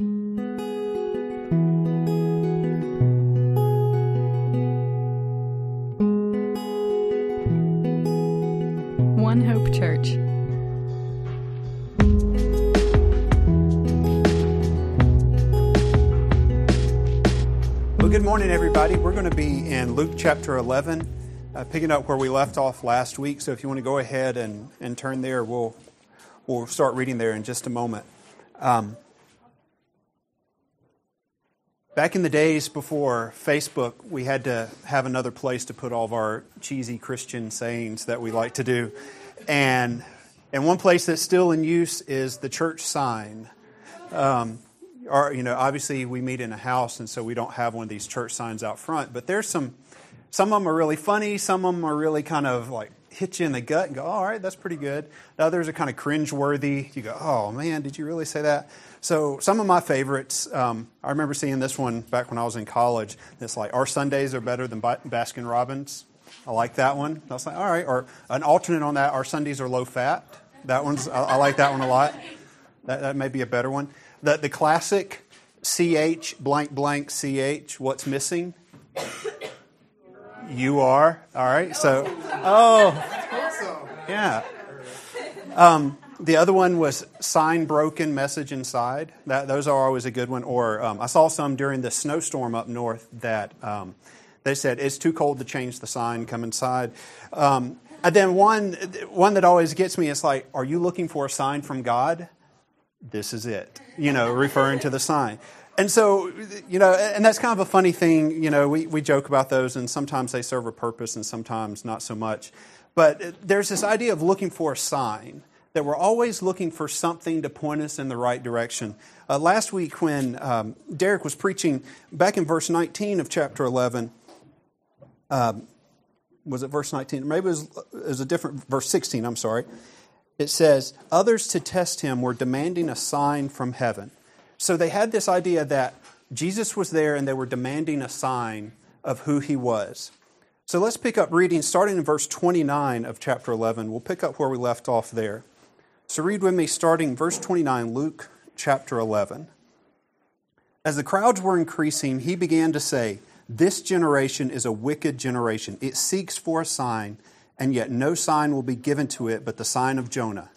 One Hope Church. Well, good morning, everybody. We're going to be in Luke chapter 11, uh, picking up where we left off last week. So if you want to go ahead and, and turn there, we'll, we'll start reading there in just a moment. Um, back in the days before Facebook, we had to have another place to put all of our cheesy Christian sayings that we like to do. And, and one place that's still in use is the church sign. Um, or, you know, obviously we meet in a house, and so we don't have one of these church signs out front. But there's some, some of them are really funny. Some of them are really kind of like hit you in the gut and go, all right, that's pretty good. The others are kind of cringe-worthy. You go, oh man, did you really say that? So some of my favorites, um, I remember seeing this one back when I was in college. It's like, our Sundays are better than Baskin Robbins. I like that one. I was like, all right. Or an alternate on that, our Sundays are low fat. That one's, I, I like that one a lot. That, that may be a better one. The, the classic CH blank blank CH, what's missing? You are. All right. So, oh, yeah. Um, the other one was sign broken, message inside. That, those are always a good one. Or um, I saw some during the snowstorm up north that um, they said it's too cold to change the sign. Come inside. Um, and then one one that always gets me is like, are you looking for a sign from God? This is it. You know, referring to the sign. And so, you know, and that's kind of a funny thing. You know, we, we joke about those, and sometimes they serve a purpose, and sometimes not so much. But there's this idea of looking for a sign that we're always looking for something to point us in the right direction. Uh, last week, when um, Derek was preaching, back in verse 19 of chapter 11, um, was it verse 19? Maybe it was, it was a different verse 16, I'm sorry. It says, Others to test him were demanding a sign from heaven. So they had this idea that Jesus was there and they were demanding a sign of who he was. So let's pick up reading starting in verse 29 of chapter 11. We'll pick up where we left off there. So read with me starting verse 29, Luke chapter 11. As the crowds were increasing, he began to say, This generation is a wicked generation. It seeks for a sign, and yet no sign will be given to it but the sign of Jonah.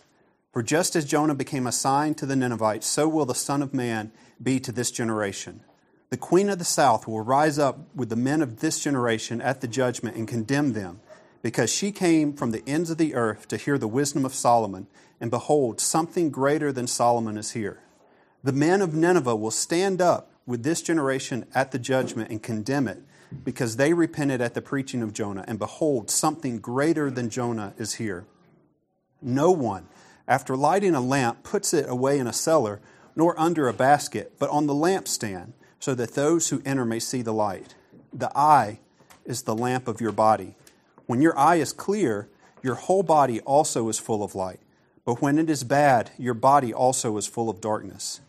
For just as Jonah became a sign to the Ninevites, so will the Son of Man be to this generation. The queen of the south will rise up with the men of this generation at the judgment and condemn them, because she came from the ends of the earth to hear the wisdom of Solomon, and behold, something greater than Solomon is here. The men of Nineveh will stand up with this generation at the judgment and condemn it, because they repented at the preaching of Jonah, and behold, something greater than Jonah is here. No one after lighting a lamp, puts it away in a cellar, nor under a basket, but on the lampstand, so that those who enter may see the light. The eye is the lamp of your body. When your eye is clear, your whole body also is full of light. But when it is bad, your body also is full of darkness.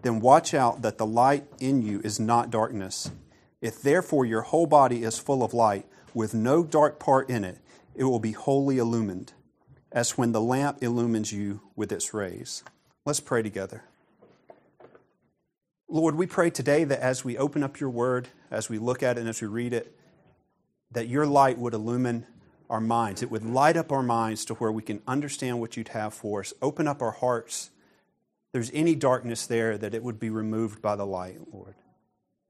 Then watch out that the light in you is not darkness. If therefore your whole body is full of light, with no dark part in it, it will be wholly illumined as when the lamp illumines you with its rays. Let's pray together. Lord, we pray today that as we open up your word, as we look at it and as we read it, that your light would illumine our minds. It would light up our minds to where we can understand what you'd have for us. Open up our hearts. If there's any darkness there, that it would be removed by the light, Lord.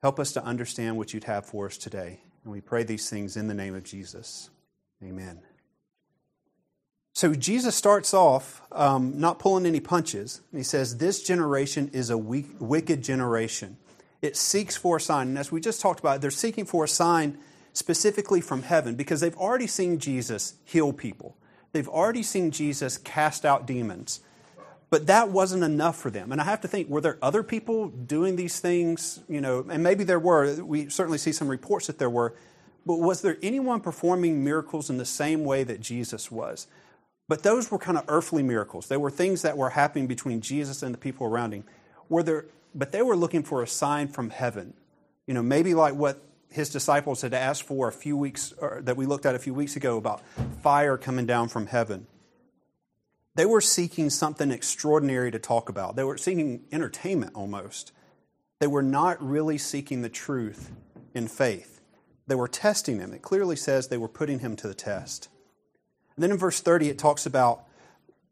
Help us to understand what you'd have for us today. And we pray these things in the name of Jesus. Amen. So Jesus starts off um, not pulling any punches. He says, This generation is a weak, wicked generation. It seeks for a sign. And as we just talked about, they're seeking for a sign specifically from heaven because they've already seen Jesus heal people, they've already seen Jesus cast out demons. But that wasn't enough for them. And I have to think, were there other people doing these things? You know, and maybe there were. We certainly see some reports that there were. But was there anyone performing miracles in the same way that Jesus was? But those were kind of earthly miracles. They were things that were happening between Jesus and the people around him. Were there, but they were looking for a sign from heaven. You know, maybe like what his disciples had asked for a few weeks, that we looked at a few weeks ago about fire coming down from heaven. They were seeking something extraordinary to talk about. They were seeking entertainment almost. They were not really seeking the truth in faith. They were testing him. It clearly says they were putting him to the test. And then in verse 30, it talks about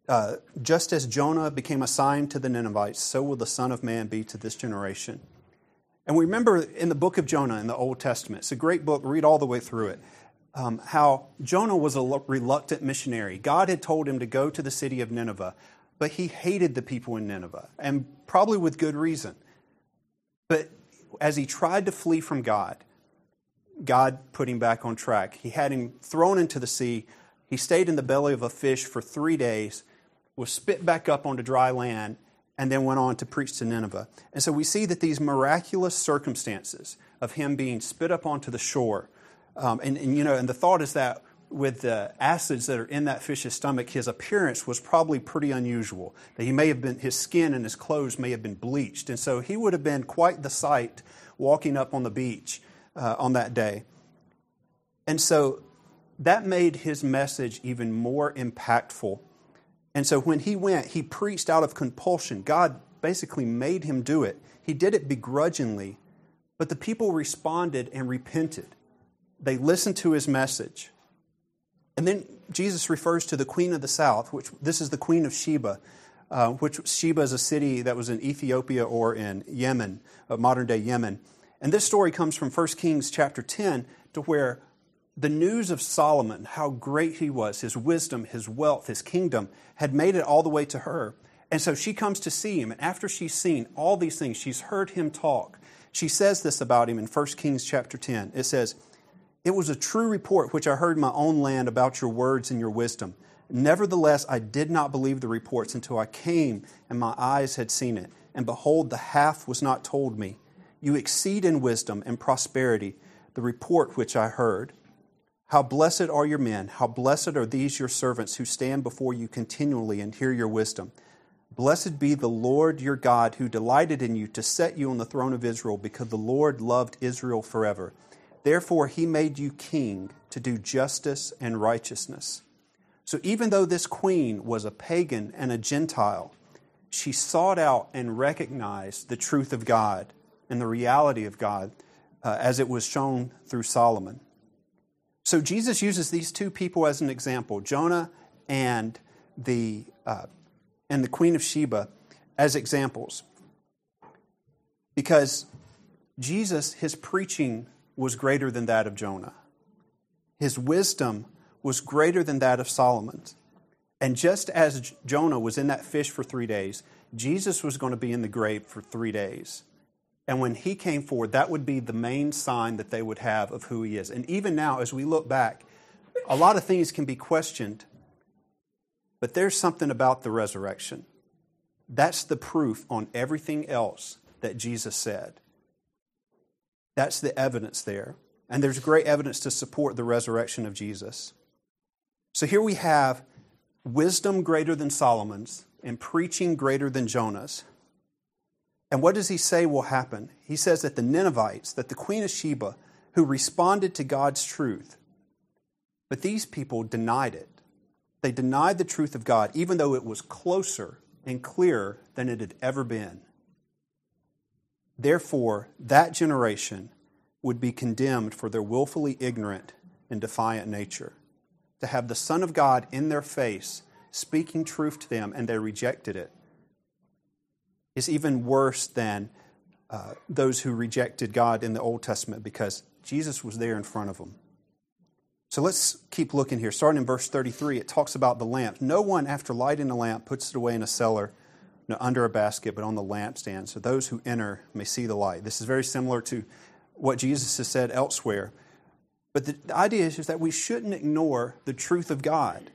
uh, just as Jonah became a sign to the Ninevites, so will the Son of Man be to this generation. And we remember in the book of Jonah in the Old Testament, it's a great book, read all the way through it, um, how Jonah was a reluctant missionary. God had told him to go to the city of Nineveh, but he hated the people in Nineveh, and probably with good reason. But as he tried to flee from God, God put him back on track. He had him thrown into the sea. He stayed in the belly of a fish for three days, was spit back up onto dry land, and then went on to preach to Nineveh. And so we see that these miraculous circumstances of him being spit up onto the shore, um, and, and, you know, and the thought is that with the acids that are in that fish's stomach, his appearance was probably pretty unusual. That he may have been, his skin and his clothes may have been bleached, and so he would have been quite the sight walking up on the beach uh, on that day. And so that made his message even more impactful and so when he went, he preached out of compulsion. God basically made him do it. He did it begrudgingly, but the people responded and repented. They listened to his message. And then Jesus refers to the queen of the south, which this is the queen of Sheba, uh, which Sheba is a city that was in Ethiopia or in Yemen, uh, modern day Yemen. And this story comes from 1 Kings chapter 10 to where the news of Solomon, how great he was, his wisdom, his wealth, his kingdom, had made it all the way to her. And so she comes to see him. And after she's seen all these things, she's heard him talk. She says this about him in 1 Kings chapter 10. It says, It was a true report which I heard in my own land about your words and your wisdom. Nevertheless, I did not believe the reports until I came and my eyes had seen it. And behold, the half was not told me. You exceed in wisdom and prosperity the report which I heard. How blessed are your men, how blessed are these your servants who stand before you continually and hear your wisdom. Blessed be the Lord your God who delighted in you to set you on the throne of Israel, because the Lord loved Israel forever. Therefore, he made you king to do justice and righteousness. So, even though this queen was a pagan and a Gentile, she sought out and recognized the truth of God and the reality of God uh, as it was shown through Solomon. So Jesus uses these two people as an example, Jonah and the, uh, and the Queen of Sheba, as examples. Because Jesus, his preaching was greater than that of Jonah. His wisdom was greater than that of Solomon's. And just as Jonah was in that fish for three days, Jesus was going to be in the grave for three days. And when he came forward, that would be the main sign that they would have of who he is. And even now, as we look back, a lot of things can be questioned, but there's something about the resurrection. That's the proof on everything else that Jesus said. That's the evidence there. And there's great evidence to support the resurrection of Jesus. So here we have wisdom greater than Solomon's and preaching greater than Jonah's. And what does he say will happen? He says that the Ninevites, that the Queen of Sheba, who responded to God's truth, but these people denied it. They denied the truth of God, even though it was closer and clearer than it had ever been. Therefore, that generation would be condemned for their willfully ignorant and defiant nature. To have the Son of God in their face, speaking truth to them, and they rejected it is even worse than uh, those who rejected God in the Old Testament because Jesus was there in front of them. So let's keep looking here. Starting in verse 33, it talks about the lamp. No one, after lighting a lamp, puts it away in a cellar no, under a basket, but on the lampstand, so those who enter may see the light. This is very similar to what Jesus has said elsewhere. But the, the idea is, is that we shouldn't ignore the truth of God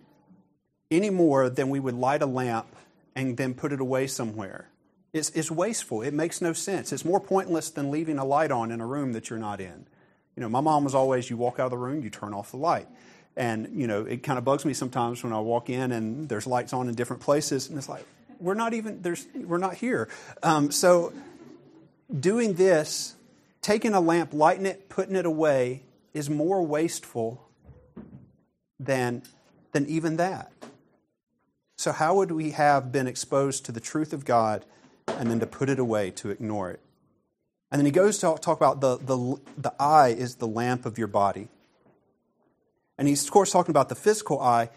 any more than we would light a lamp and then put it away somewhere. It's, it's wasteful. It makes no sense. It's more pointless than leaving a light on in a room that you're not in. You know, my mom was always, you walk out of the room, you turn off the light. And, you know, it kind of bugs me sometimes when I walk in and there's lights on in different places, and it's like, we're not even, there's, we're not here. Um, so doing this, taking a lamp, lighting it, putting it away, is more wasteful than, than even that. So, how would we have been exposed to the truth of God and then to put it away, to ignore it. And then he goes to talk about the, the, the eye is the lamp of your body. And he's, of course, talking about the physical eye,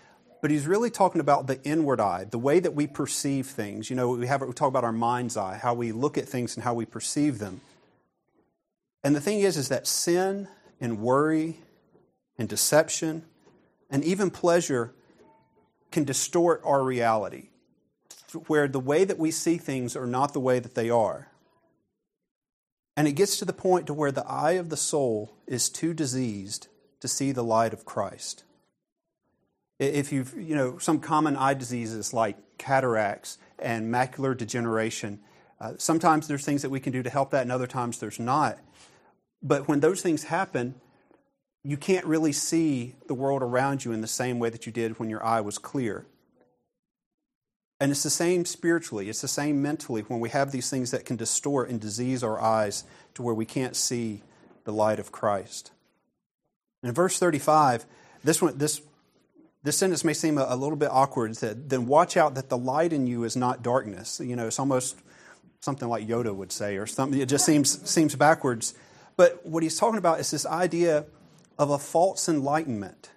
but he's really talking about the inward eye, the way that we perceive things. You know, we, have, we talk about our mind's eye, how we look at things and how we perceive them. And the thing is, is that sin and worry and deception and even pleasure can distort our reality, where the way that we see things are not the way that they are. And it gets to the point to where the eye of the soul is too diseased to see the light of Christ. If you've, you know, some common eye diseases like cataracts and macular degeneration, uh, sometimes there's things that we can do to help that, and other times there's not. But when those things happen, you can't really see the world around you in the same way that you did when your eye was clear. And it's the same spiritually, it's the same mentally when we have these things that can distort and disease our eyes to where we can't see the light of Christ. In verse 35, this one, this this sentence may seem a, a little bit awkward. That then watch out that the light in you is not darkness. You know, it's almost something like Yoda would say, or something. It just seems seems backwards. But what he's talking about is this idea of a false enlightenment.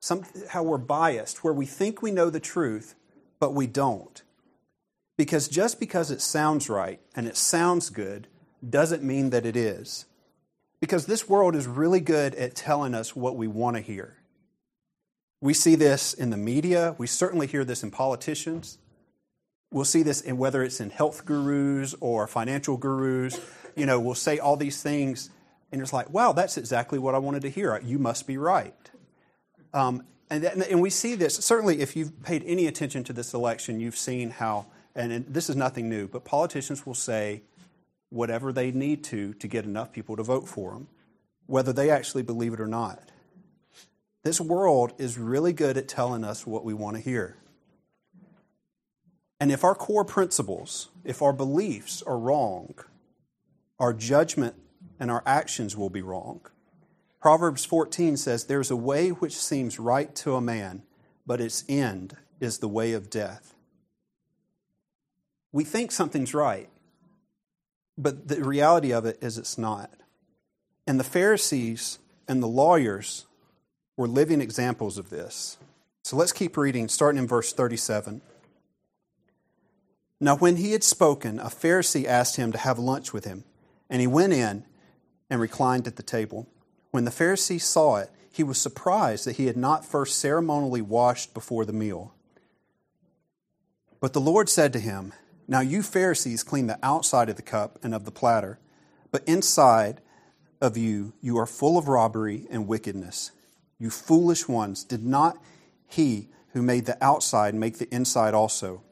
Some, how we're biased, where we think we know the truth, but we don't. Because just because it sounds right and it sounds good doesn't mean that it is. Because this world is really good at telling us what we want to hear. We see this in the media. We certainly hear this in politicians. We'll see this in whether it's in health gurus or financial gurus. You know, we'll say all these things, and it's like, wow, that's exactly what I wanted to hear. You must be right. Um, and, that, and we see this, certainly, if you've paid any attention to this election, you've seen how, and this is nothing new, but politicians will say whatever they need to to get enough people to vote for them, whether they actually believe it or not. This world is really good at telling us what we want to hear. And if our core principles, if our beliefs are wrong, our judgment and our actions will be wrong. Proverbs 14 says, There's a way which seems right to a man, but its end is the way of death. We think something's right, but the reality of it is it's not. And the Pharisees and the lawyers were living examples of this. So let's keep reading, starting in verse 37. Now, when he had spoken, a Pharisee asked him to have lunch with him, and he went in and reclined at the table. When the Pharisee saw it, he was surprised that he had not first ceremonially washed before the meal. But the Lord said to him, Now you Pharisees clean the outside of the cup and of the platter, but inside of you, you are full of robbery and wickedness. You foolish ones, did not he who made the outside make the inside also?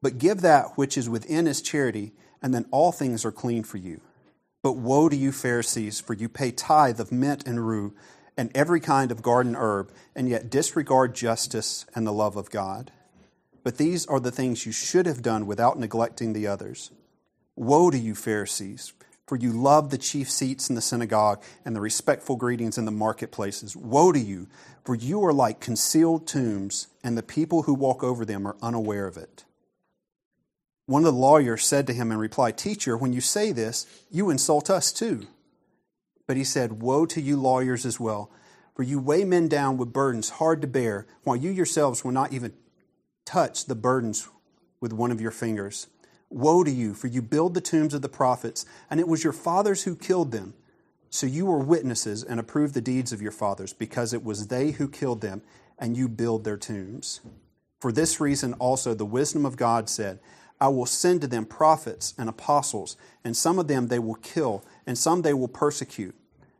But give that which is within as charity, and then all things are clean for you. But woe to you, Pharisees, for you pay tithe of mint and rue and every kind of garden herb, and yet disregard justice and the love of God. But these are the things you should have done without neglecting the others. Woe to you, Pharisees! for you love the chief seats in the synagogue and the respectful greetings in the marketplaces. Woe to you, for you are like concealed tombs, and the people who walk over them are unaware of it. One of the lawyers said to him in reply, Teacher, when you say this, you insult us too. But he said, Woe to you, lawyers, as well, for you weigh men down with burdens hard to bear, while you yourselves will not even touch the burdens with one of your fingers. Woe to you, for you build the tombs of the prophets, and it was your fathers who killed them. So you were witnesses and approved the deeds of your fathers, because it was they who killed them, and you build their tombs. For this reason also the wisdom of God said, I will send to them prophets and apostles, and some of them they will kill, and some they will persecute,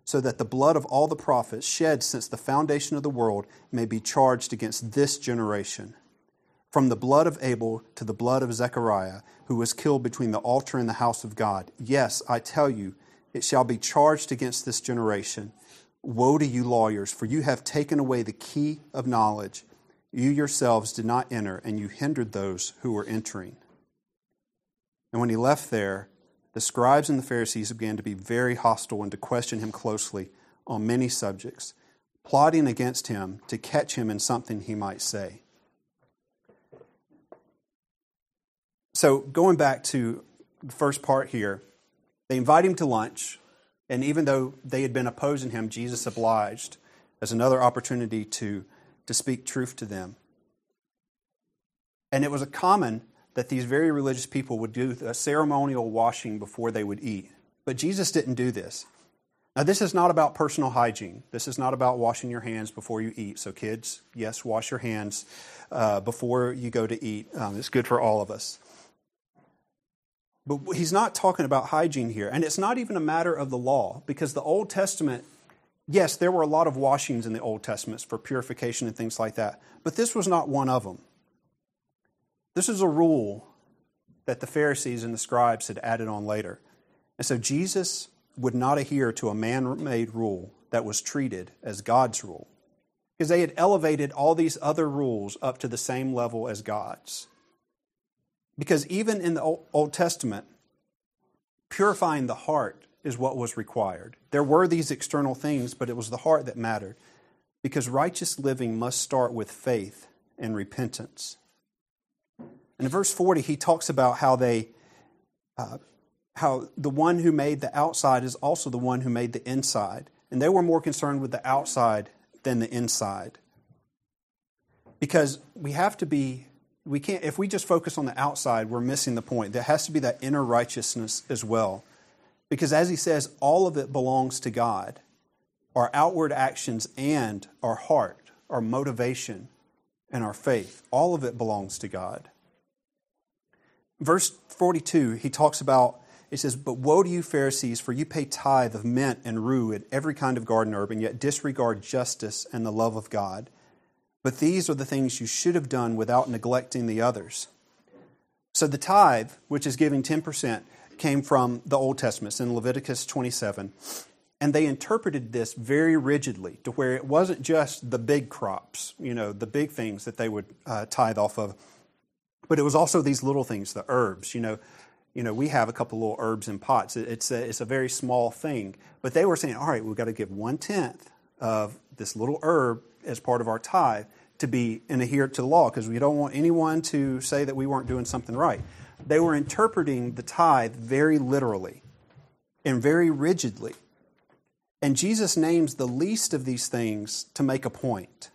so that the blood of all the prophets shed since the foundation of the world may be charged against this generation from the blood of Abel to the blood of Zechariah, who was killed between the altar and the house of God. Yes, I tell you, it shall be charged against this generation. Woe to you, lawyers, for you have taken away the key of knowledge. You yourselves did not enter, and you hindered those who were entering. And when he left there, the scribes and the Pharisees began to be very hostile and to question him closely on many subjects, plotting against him to catch him in something he might say. So, going back to the first part here, They invite him to lunch, and even though they had been opposing him, Jesus obliged as another opportunity to, to speak truth to them. And it was a common that these very religious people would do a ceremonial washing before they would eat. But Jesus didn't do this. Now, this is not about personal hygiene. This is not about washing your hands before you eat. So, kids, yes, wash your hands uh, before you go to eat. Um, it's good for all of us. But he's not talking about hygiene here. And it's not even a matter of the law, because the Old Testament, yes, there were a lot of washings in the Old Testament for purification and things like that. But this was not one of them. This is a rule that the Pharisees and the scribes had added on later. And so Jesus would not adhere to a man made rule that was treated as God's rule. Because they had elevated all these other rules up to the same level as God's. Because even in the Old Testament, purifying the heart is what was required. There were these external things, but it was the heart that mattered. Because righteous living must start with faith and repentance. In verse 40, he talks about how they uh, how the one who made the outside is also the one who made the inside. And they were more concerned with the outside than the inside. Because we have to be, we can't, if we just focus on the outside, we're missing the point. There has to be that inner righteousness as well. Because as he says, all of it belongs to God our outward actions and our heart, our motivation, and our faith. All of it belongs to God. Verse 42, he talks about it says, But woe to you, Pharisees, for you pay tithe of mint and rue and every kind of garden herb, and yet disregard justice and the love of God. But these are the things you should have done without neglecting the others. So the tithe, which is giving 10%, came from the Old Testament, in Leviticus 27. And they interpreted this very rigidly to where it wasn't just the big crops, you know, the big things that they would uh, tithe off of, but it was also these little things, the herbs, you know, you know, we have a couple little herbs in pots. It's a, it's a very small thing. But they were saying, all right, we've got to give one tenth of this little herb as part of our tithe to be and adhere to the law because we don't want anyone to say that we weren't doing something right. They were interpreting the tithe very literally and very rigidly. And Jesus names the least of these things to make a point.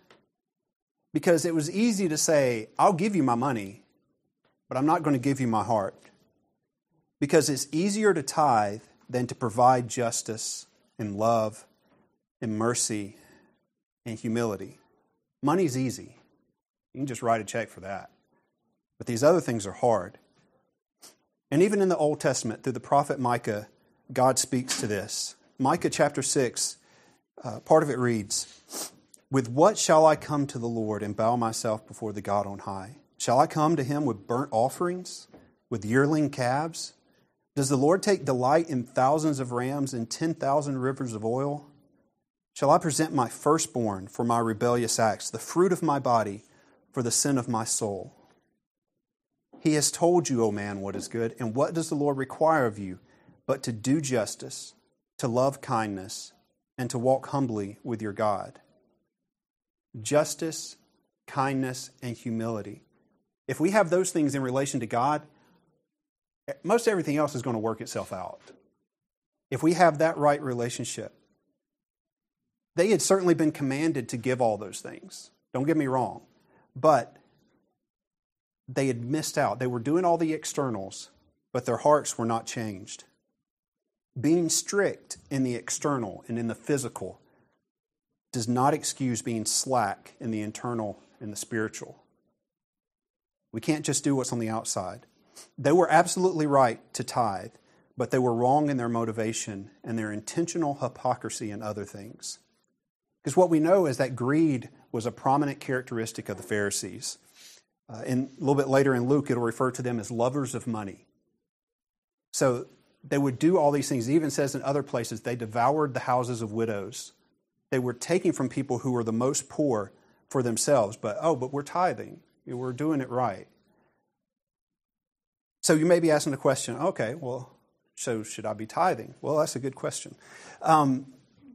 Because it was easy to say, I'll give you my money, but I'm not going to give you my heart because it's easier to tithe than to provide justice and love and mercy and humility. Money's easy. You can just write a check for that. But these other things are hard. And even in the Old Testament, through the prophet Micah, God speaks to this. Micah chapter 6, uh, part of it reads With what shall I come to the Lord and bow myself before the God on high? Shall I come to him with burnt offerings, with yearling calves? Does the Lord take delight in thousands of rams and 10,000 rivers of oil? Shall I present my firstborn for my rebellious acts, the fruit of my body for the sin of my soul? He has told you, O man, what is good, and what does the Lord require of you but to do justice, to love kindness, and to walk humbly with your God? Justice, kindness, and humility. If we have those things in relation to God, most everything else is going to work itself out. If we have that right relationship, they had certainly been commanded to give all those things. Don't get me wrong. But they had missed out. They were doing all the externals, but their hearts were not changed. Being strict in the external and in the physical does not excuse being slack in the internal and the spiritual. We can't just do what's on the outside. They were absolutely right to tithe, but they were wrong in their motivation and their intentional hypocrisy in other things. Because what we know is that greed was a prominent characteristic of the Pharisees. Uh, and a little bit later in Luke, it'll refer to them as lovers of money. So they would do all these things. It even says in other places they devoured the houses of widows. They were taking from people who were the most poor for themselves, but oh, but we're tithing. We're doing it right. So you may be asking the question, okay, well, so should I be tithing? Well, that's a good question. Um,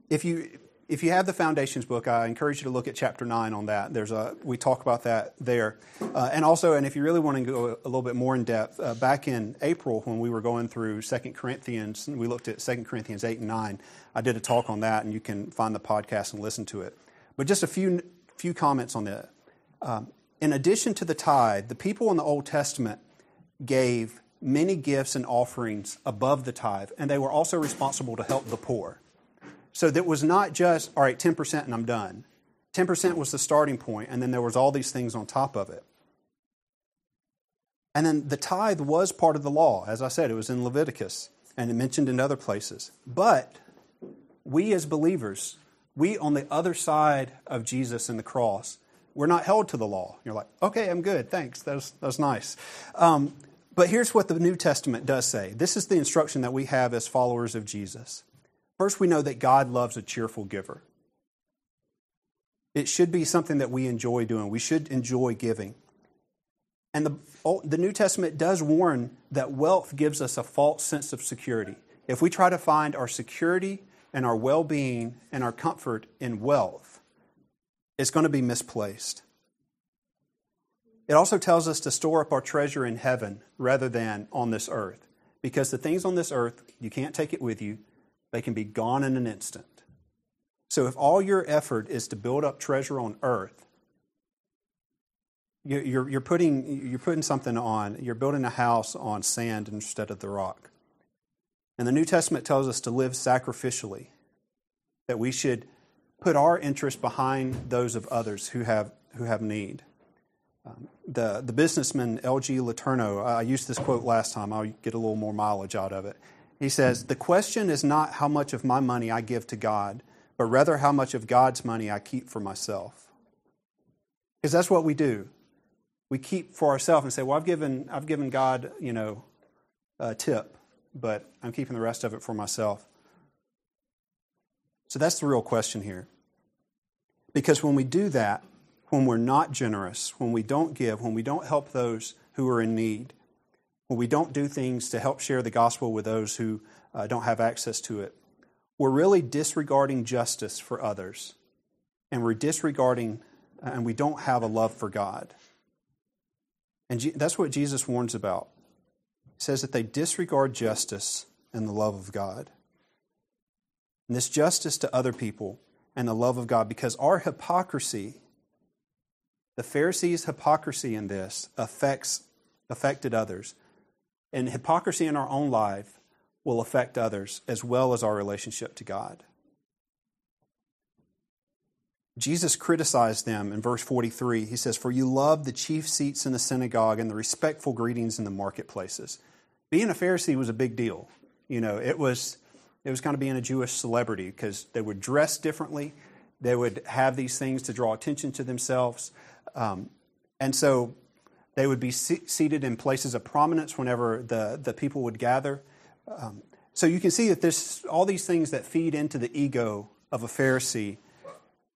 if you if you have the Foundations book, I encourage you to look at chapter 9 on that. There's a, we talk about that there. Uh, and also, and if you really want to go a little bit more in depth, uh, back in April when we were going through 2 Corinthians, we looked at 2 Corinthians 8 and 9, I did a talk on that, and you can find the podcast and listen to it. But just a few, few comments on that. Um, in addition to the tithe, the people in the Old Testament gave many gifts and offerings above the tithe, and they were also responsible to help the poor. So that was not just, all right, 10% and I'm done. 10% was the starting point, and then there was all these things on top of it. And then the tithe was part of the law. As I said, it was in Leviticus and it mentioned in other places. But we as believers, we on the other side of Jesus and the cross, we're not held to the law. You're like, okay, I'm good, thanks. That's that's nice. Um, but here's what the New Testament does say. This is the instruction that we have as followers of Jesus. First, we know that God loves a cheerful giver. It should be something that we enjoy doing. We should enjoy giving. And the, the New Testament does warn that wealth gives us a false sense of security. If we try to find our security and our well being and our comfort in wealth, it's going to be misplaced. It also tells us to store up our treasure in heaven rather than on this earth. Because the things on this earth, you can't take it with you, they can be gone in an instant. So if all your effort is to build up treasure on earth, you're, you're, putting, you're putting something on, you're building a house on sand instead of the rock. And the New Testament tells us to live sacrificially, that we should put our interest behind those of others who have, who have need. Um, the, the businessman L.G. Letourneau, I used this quote last time, I'll get a little more mileage out of it. He says, The question is not how much of my money I give to God, but rather how much of God's money I keep for myself. Because that's what we do. We keep for ourselves and say, Well, I've given, I've given God, you know, a tip, but I'm keeping the rest of it for myself. So that's the real question here. Because when we do that, when we're not generous, when we don't give, when we don't help those who are in need, when we don't do things to help share the gospel with those who uh, don't have access to it, we're really disregarding justice for others. And we're disregarding, and we don't have a love for God. And that's what Jesus warns about. He says that they disregard justice and the love of God. And this justice to other people and the love of God, because our hypocrisy, the Pharisees' hypocrisy in this affects affected others. And hypocrisy in our own life will affect others as well as our relationship to God. Jesus criticized them in verse 43. He says, For you love the chief seats in the synagogue and the respectful greetings in the marketplaces. Being a Pharisee was a big deal. You know, it was, it was kind of being a Jewish celebrity because they would dress differently. They would have these things to draw attention to themselves. Um, and so they would be seated in places of prominence whenever the, the people would gather. Um, so you can see that there's all these things that feed into the ego of a Pharisee.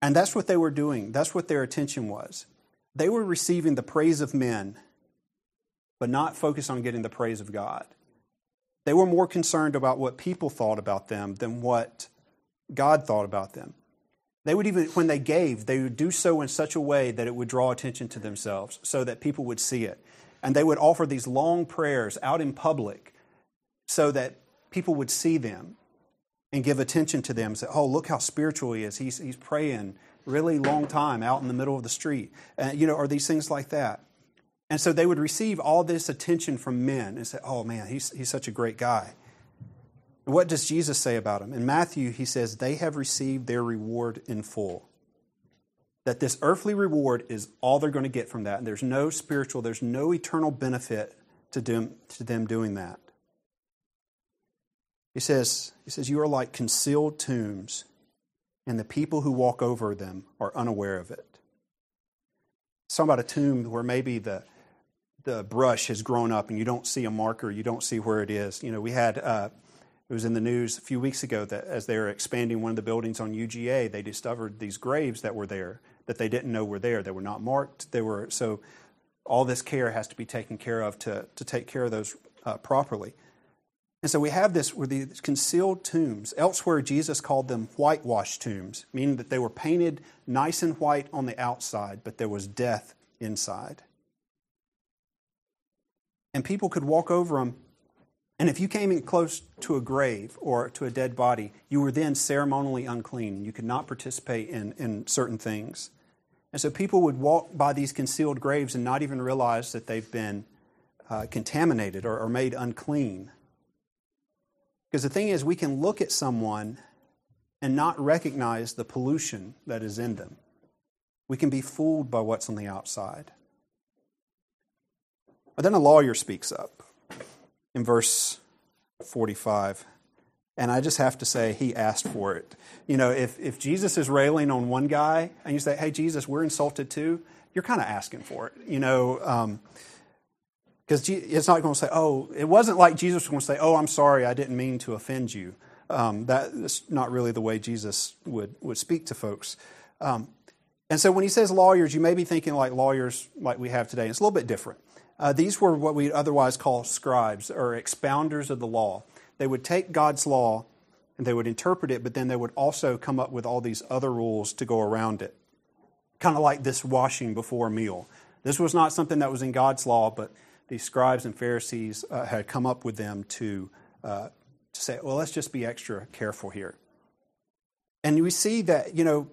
And that's what they were doing. That's what their attention was. They were receiving the praise of men, but not focused on getting the praise of God. They were more concerned about what people thought about them than what God thought about them. They would even, when they gave, they would do so in such a way that it would draw attention to themselves so that people would see it. And they would offer these long prayers out in public so that people would see them and give attention to them. Say, oh, look how spiritual he is. He's, he's praying really long time out in the middle of the street. Uh, you know, or these things like that. And so they would receive all this attention from men and say, oh man, he's, he's such a great guy. What does Jesus say about him? In Matthew, he says, They have received their reward in full. That this earthly reward is all they're going to get from that. And there's no spiritual, there's no eternal benefit to them, to them doing that. He says, he says, You are like concealed tombs, and the people who walk over them are unaware of it. Talking about a tomb where maybe the, the brush has grown up and you don't see a marker, you don't see where it is. You know, we had. Uh, it was in the news a few weeks ago that as they were expanding one of the buildings on UGA, they discovered these graves that were there that they didn't know were there. They were not marked. They were so all this care has to be taken care of to, to take care of those uh, properly. And so we have this where these concealed tombs. Elsewhere, Jesus called them whitewashed tombs, meaning that they were painted nice and white on the outside, but there was death inside. And people could walk over them. And if you came in close to a grave or to a dead body, you were then ceremonially unclean. You could not participate in, in certain things. And so people would walk by these concealed graves and not even realize that they've been uh, contaminated or, or made unclean. Because the thing is, we can look at someone and not recognize the pollution that is in them. We can be fooled by what's on the outside. But then a lawyer speaks up in verse 45. And I just have to say, he asked for it. You know, if, if Jesus is railing on one guy and you say, hey, Jesus, we're insulted too, you're kind of asking for it. You know, um, because it's not going to say, oh, it wasn't like Jesus was going to say, oh, I'm sorry, I didn't mean to offend you. Um, that's not really the way Jesus would, would speak to folks. Um, and so when he says lawyers, you may be thinking like lawyers like we have today. It's a little bit different. Uh, these were what we otherwise call scribes or expounders of the law. They would take God's law and they would interpret it, but then they would also come up with all these other rules to go around it. Kind of like this washing before a meal. This was not something that was in God's law, but these scribes and Pharisees uh, had come up with them to, uh, to say, well, let's just be extra careful here. And we see that, you know,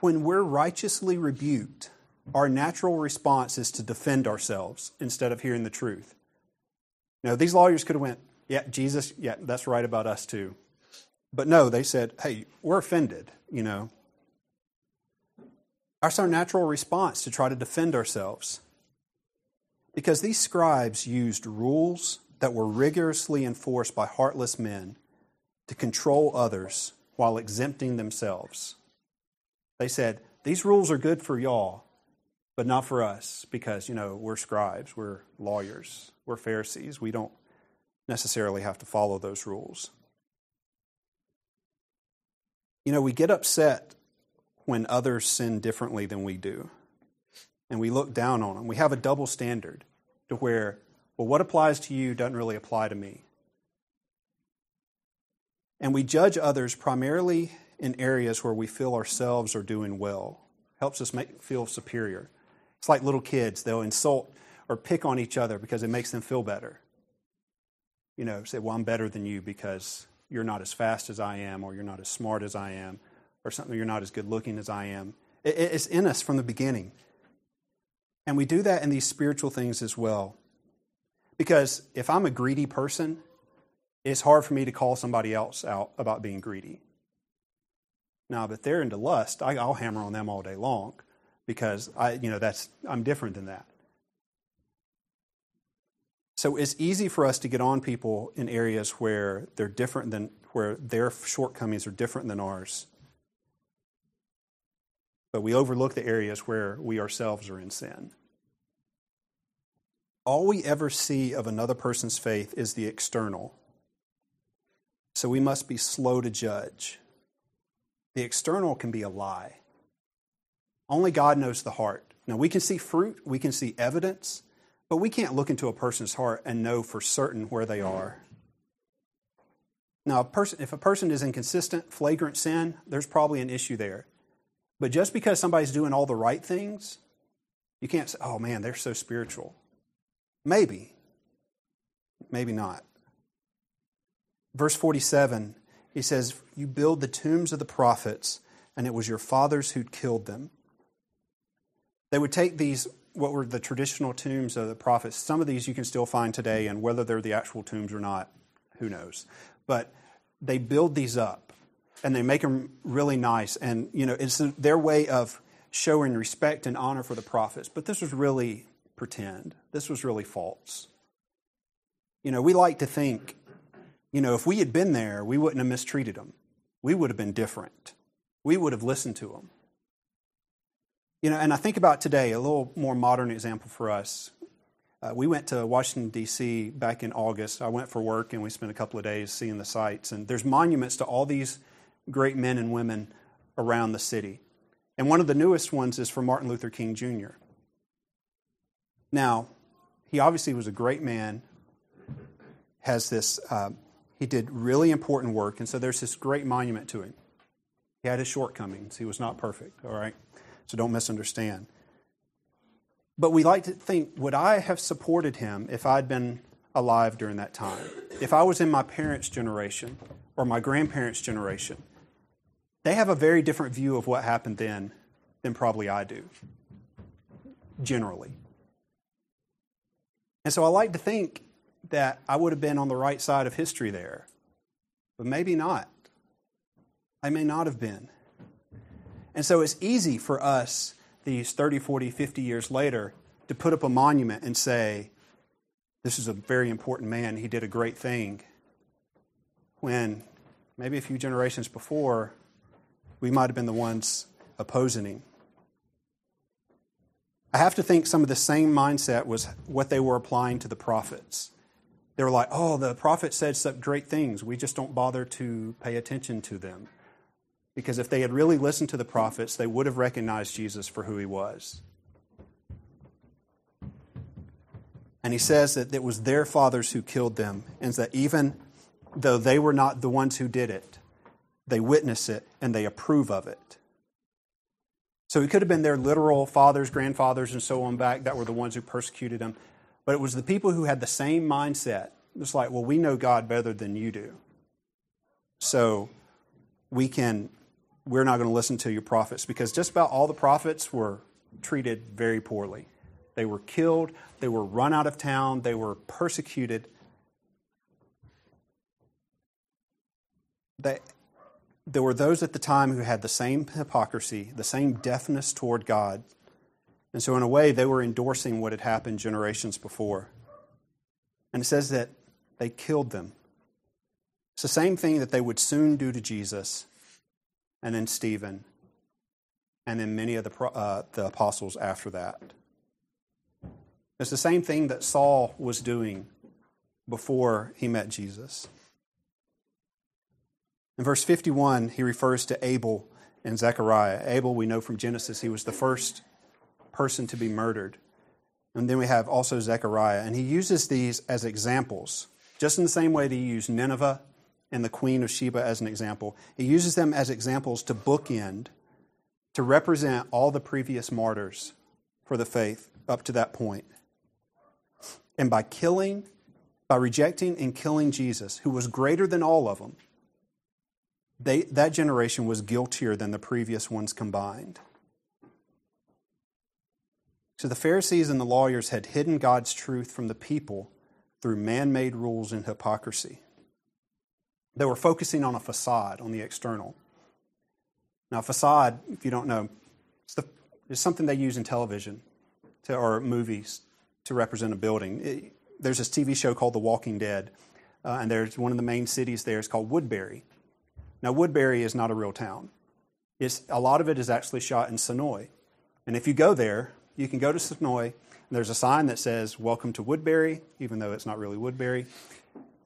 when we're righteously rebuked, our natural response is to defend ourselves instead of hearing the truth. Know, these lawyers could have went, yeah, Jesus, yeah, that's right about us too. But no, they said, hey, we're offended, you know. That's our natural response to try to defend ourselves. Because these scribes used rules that were rigorously enforced by heartless men to control others while exempting themselves. They said, These rules are good for y'all, but not for us because, you know, we're scribes, we're lawyers, we're Pharisees. We don't necessarily have to follow those rules. You know, we get upset when others sin differently than we do and we look down on them. We have a double standard to where, well, what applies to you doesn't really apply to me. And we judge others primarily in areas where we feel ourselves are doing well. Helps us make, feel superior. It's like little kids, they'll insult or pick on each other because it makes them feel better. You know, say, well, I'm better than you because you're not as fast as I am, or you're not as smart as I am, or something, you're not as good looking as I am. It's in us from the beginning. And we do that in these spiritual things as well. Because if I'm a greedy person, it's hard for me to call somebody else out about being greedy. Now, if they're into lust, I'll hammer on them all day long because I, you know, that's I'm different than that. So it's easy for us to get on people in areas where they're different than where their shortcomings are different than ours. But we overlook the areas where we ourselves are in sin all we ever see of another person's faith is the external. So we must be slow to judge. The external can be a lie. Only God knows the heart. Now, we can see fruit, we can see evidence, but we can't look into a person's heart and know for certain where they are. Now, a person, if a person is in consistent, flagrant sin, there's probably an issue there. But just because somebody's doing all the right things, you can't say, oh man, they're so spiritual. Maybe. Maybe not. Verse 47, he says, You build the tombs of the prophets, and it was your fathers who killed them. They would take these, what were the traditional tombs of the prophets. Some of these you can still find today, and whether they're the actual tombs or not, who knows. But they build these up, and they make them really nice. And, you know, it's their way of showing respect and honor for the prophets. But this was really pretend. This was really false. You know, we like to think, you know, if we had been there, we wouldn't have mistreated them. We would have been different. We would have listened to them. You know, and I think about today, a little more modern example for us. Uh, we went to Washington, D.C. back in August. I went for work and we spent a couple of days seeing the sites. And there's monuments to all these great men and women around the city. And one of the newest ones is for Martin Luther King Jr. Now, he obviously was a great man, has this, uh, he did really important work, and so there's this great monument to him. He had his shortcomings. He was not perfect, all right? So don't misunderstand. But we like to think would I have supported him if I'd been alive during that time? If I was in my parents' generation or my grandparents' generation, they have a very different view of what happened then than probably I do, generally. And so I like to think that I would have been on the right side of history there, but maybe not. I may not have been. And so it's easy for us, these 30, 40, 50 years later, to put up a monument and say, this is a very important man, he did a great thing. When maybe a few generations before, we might have been the ones opposing him. I have to think some of the same mindset was what they were applying to the prophets. They were like, oh, the prophet said such great things. We just don't bother to pay attention to them. Because if they had really listened to the prophets, they would have recognized Jesus for who he was. And he says that it was their fathers who killed them, and that even though they were not the ones who did it, they witness it and they approve of it. So it could have been their literal fathers, grandfathers, and so on back that were the ones who persecuted them. But it was the people who had the same mindset. It's like, well, we know God better than you do. So we can we're not going to listen to your prophets because just about all the prophets were treated very poorly. They were killed, they were run out of town, they were persecuted. They, there were those at the time who had the same hypocrisy, the same deafness toward God. And so, in a way, they were endorsing what had happened generations before. And it says that they killed them. It's the same thing that they would soon do to Jesus and then Stephen, and then many of the, uh, the apostles after that. It's the same thing that Saul was doing before he met Jesus. In verse 51, he refers to Abel and Zechariah. Abel, we know from Genesis, he was the first person to be murdered. And then we have also Zechariah. And he uses these as examples, just in the same way that he used Nineveh and the Queen of Sheba as an example. He uses them as examples to bookend, to represent all the previous martyrs for the faith up to that point. And by killing, by rejecting and killing Jesus, who was greater than all of them, they, that generation was guiltier than the previous ones combined. So the Pharisees and the lawyers had hidden God's truth from the people through man made rules and hypocrisy. They were focusing on a facade, on the external. Now, facade, if you don't know, it's, the, it's something they use in television to, or movies to represent a building. It, there's this TV show called The Walking Dead, uh, and there's one of the main cities there is called Woodbury. Now, Woodbury is not a real town. It's, a lot of it is actually shot in Senoia. And if you go there, you can go to Senoia, and there's a sign that says, Welcome to Woodbury, even though it's not really Woodbury.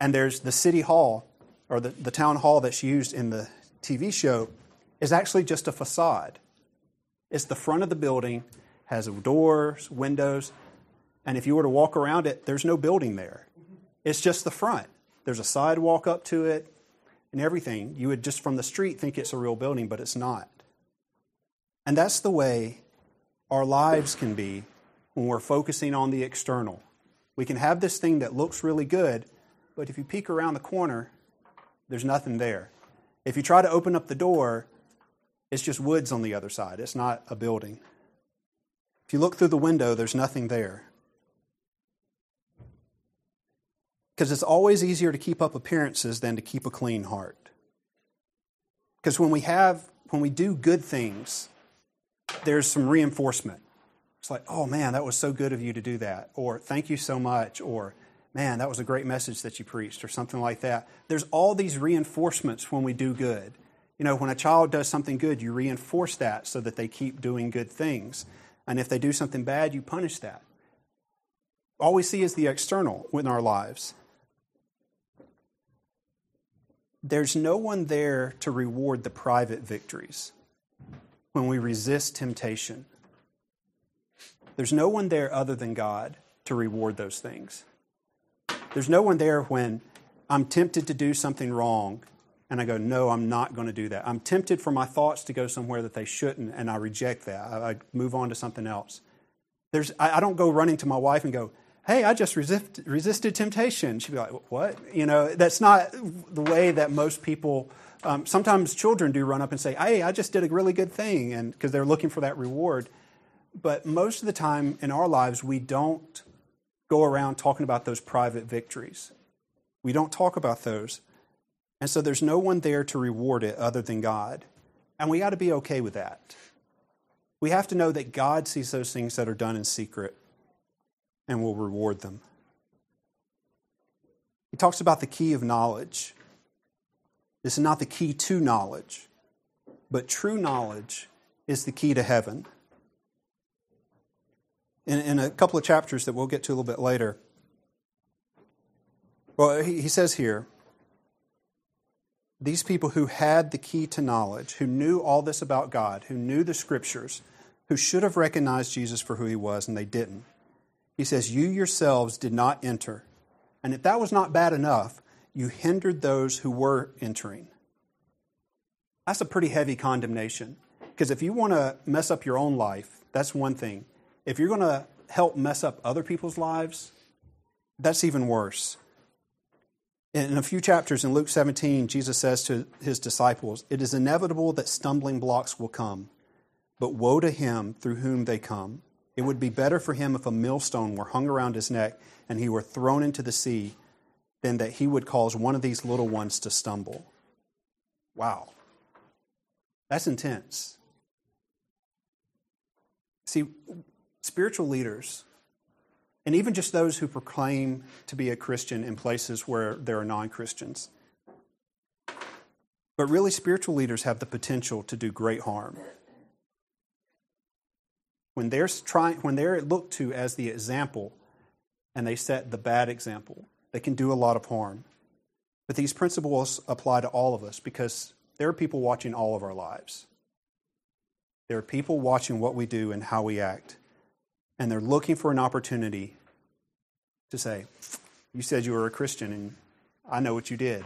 And there's the city hall or the, the town hall that's used in the TV show is actually just a facade. It's the front of the building, has doors, windows, and if you were to walk around it, there's no building there. It's just the front. There's a sidewalk up to it and everything. You would just from the street think it's a real building, but it's not. And that's the way our lives can be when we're focusing on the external. We can have this thing that looks really good, but if you peek around the corner, there's nothing there. If you try to open up the door, it's just woods on the other side. It's not a building. If you look through the window, there's nothing there. Because it's always easier to keep up appearances than to keep a clean heart. Because when we have, when we do good things, there's some reinforcement. It's like, oh man, that was so good of you to do that. Or thank you so much. Or man, that was a great message that you preached, or something like that. There's all these reinforcements when we do good. You know, when a child does something good, you reinforce that so that they keep doing good things. And if they do something bad, you punish that. All we see is the external in our lives. There's no one there to reward the private victories when we resist temptation. There's no one there other than God to reward those things. There's no one there when I'm tempted to do something wrong and I go, no, I'm not going to do that. I'm tempted for my thoughts to go somewhere that they shouldn't, and I reject that. I, I move on to something else. There's, I, I, don't go running to my wife and go, hey, I just resist, resisted temptation. She'd be like, what? You know, that's not the way that most people, um, sometimes children do run up and say, hey, I just did a really good thing, and because they're looking for that reward. But most of the time in our lives, we don't go around talking about those private victories. We don't talk about those. And so there's no one there to reward it other than God. And we got to be okay with that. We have to know that God sees those things that are done in secret and will reward them. He talks about the key of knowledge. This is not the key to knowledge, but true knowledge is the key to heaven. In, in a couple of chapters that we'll get to a little bit later, well, he, he says here, these people who had the key to knowledge, who knew all this about God, who knew the scriptures, who should have recognized Jesus for who he was, and they didn't. He says, You yourselves did not enter. And if that was not bad enough, you hindered those who were entering. That's a pretty heavy condemnation. Because if you want to mess up your own life, that's one thing. If you're going to help mess up other people's lives, that's even worse. In a few chapters in Luke 17, Jesus says to his disciples, It is inevitable that stumbling blocks will come, but woe to him through whom they come. It would be better for him if a millstone were hung around his neck and he were thrown into the sea than that he would cause one of these little ones to stumble. Wow. That's intense. See, spiritual leaders and even just those who proclaim to be a Christian in places where there are non Christians. But really, spiritual leaders have the potential to do great harm. When they're, trying, when they're looked to as the example and they set the bad example, they can do a lot of harm. But these principles apply to all of us because there are people watching all of our lives. There are people watching what we do and how we act and they're looking for an opportunity to say, You said you were a Christian, and I know what you did.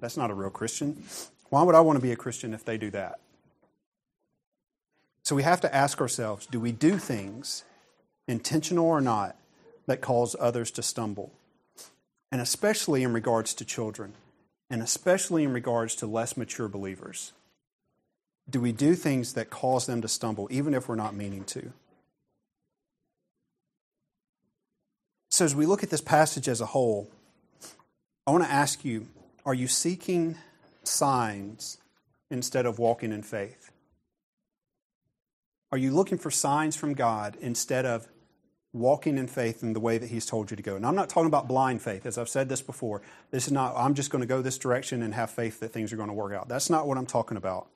That's not a real Christian. Why would I want to be a Christian if they do that? So we have to ask ourselves do we do things, intentional or not, that cause others to stumble? And especially in regards to children, and especially in regards to less mature believers. Do we do things that cause them to stumble, even if we're not meaning to? So, as we look at this passage as a whole, I want to ask you are you seeking signs instead of walking in faith? Are you looking for signs from God instead of walking in faith in the way that He's told you to go? And I'm not talking about blind faith, as I've said this before. This is not, I'm just going to go this direction and have faith that things are going to work out. That's not what I'm talking about.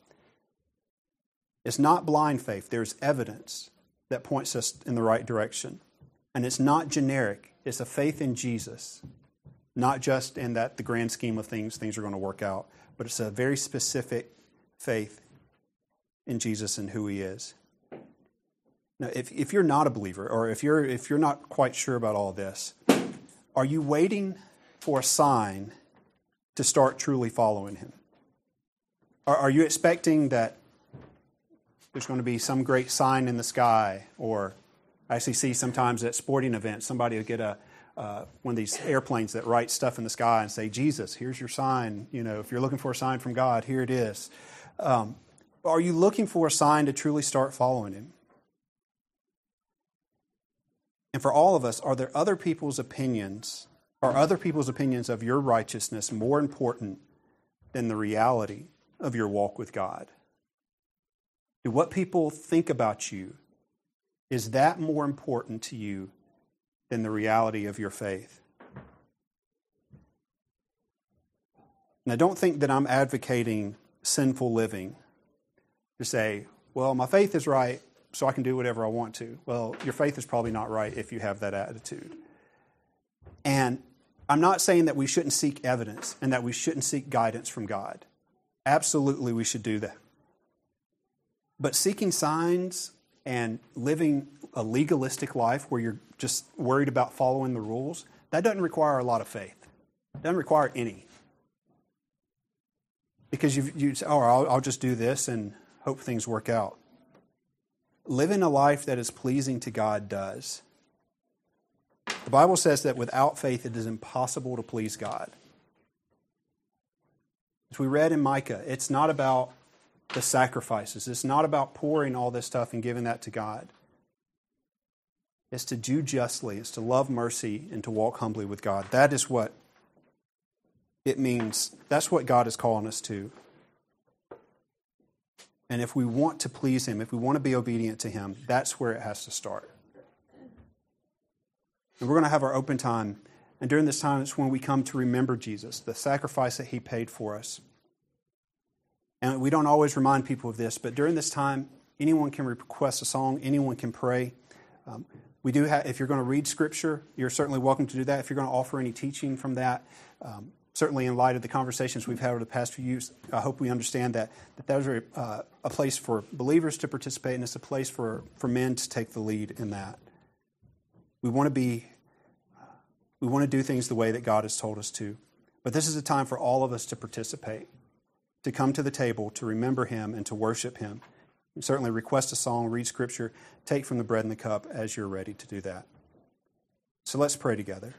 It's not blind faith, there's evidence that points us in the right direction. And it's not generic, it's a faith in Jesus, not just in that the grand scheme of things, things are going to work out, but it's a very specific faith in Jesus and who he is. Now, if, if you're not a believer, or if you're, if you're not quite sure about all this, are you waiting for a sign to start truly following him? Are, are you expecting that there's going to be some great sign in the sky or I actually see sometimes at sporting events, somebody will get a uh, one of these airplanes that write stuff in the sky and say, Jesus, here's your sign. You know, if you're looking for a sign from God, here it is. Um, are you looking for a sign to truly start following Him? And for all of us, are there other people's opinions, are other people's opinions of your righteousness more important than the reality of your walk with God? Do what people think about you is that more important to you than the reality of your faith? Now, don't think that I'm advocating sinful living to say, well, my faith is right, so I can do whatever I want to. Well, your faith is probably not right if you have that attitude. And I'm not saying that we shouldn't seek evidence and that we shouldn't seek guidance from God. Absolutely, we should do that. But seeking signs and living a legalistic life where you're just worried about following the rules, that doesn't require a lot of faith. It doesn't require any. Because you you say, oh, I'll, I'll just do this and hope things work out. Living a life that is pleasing to God does. The Bible says that without faith it is impossible to please God. As we read in Micah, it's not about the sacrifices. It's not about pouring all this stuff and giving that to God. It's to do justly, it's to love mercy, and to walk humbly with God. That is what it means. That's what God is calling us to. And if we want to please Him, if we want to be obedient to Him, that's where it has to start. And we're going to have our open time. And during this time, it's when we come to remember Jesus, the sacrifice that He paid for us. And we don't always remind people of this, but during this time, anyone can request a song, anyone can pray. Um, we do have, if you're going to read Scripture, you're certainly welcome to do that. If you're going to offer any teaching from that, um, certainly in light of the conversations we've had over the past few years, I hope we understand that that there's a, uh, a place for believers to participate, and it's a place for, for men to take the lead in that. We want to be, we want to do things the way that God has told us to. But this is a time for all of us to participate, to come to the table, to remember Him, and to worship Him. Certainly request a song, read Scripture, take from the bread and the cup as you're ready to do that. So let's pray together.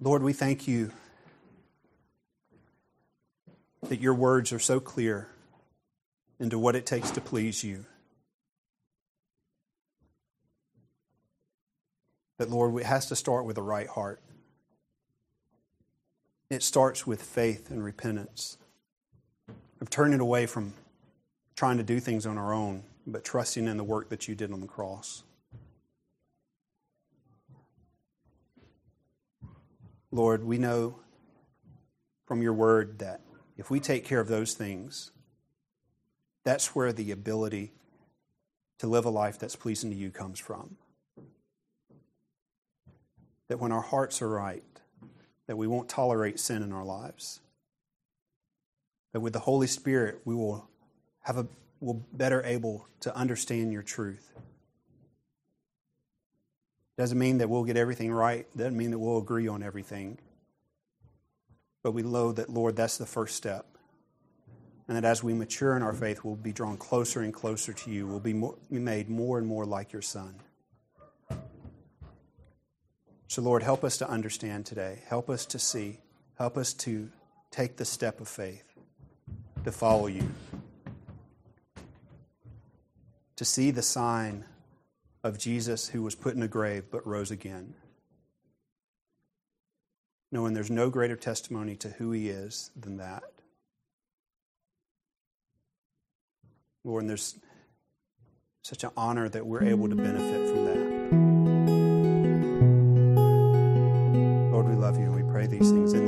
Lord, we thank you that your words are so clear into what it takes to please you. That, Lord, it has to start with a right heart. It starts with faith and repentance, of turning away from trying to do things on our own, but trusting in the work that you did on the cross. Lord, we know from your word that if we take care of those things, that's where the ability to live a life that's pleasing to you comes from. That when our hearts are right, that we won't tolerate sin in our lives. That with the Holy Spirit, we will have a will better able to understand your truth. Doesn't mean that we'll get everything right. Doesn't mean that we'll agree on everything. But we know that, Lord, that's the first step. And that as we mature in our faith, we'll be drawn closer and closer to you. We'll be, more, be made more and more like your Son. So, Lord, help us to understand today. Help us to see. Help us to take the step of faith, to follow you, to see the sign of Jesus who was put in a grave but rose again. Knowing there's no greater testimony to who he is than that. Lord, and there's such an honor that we're able to benefit from that. These things. In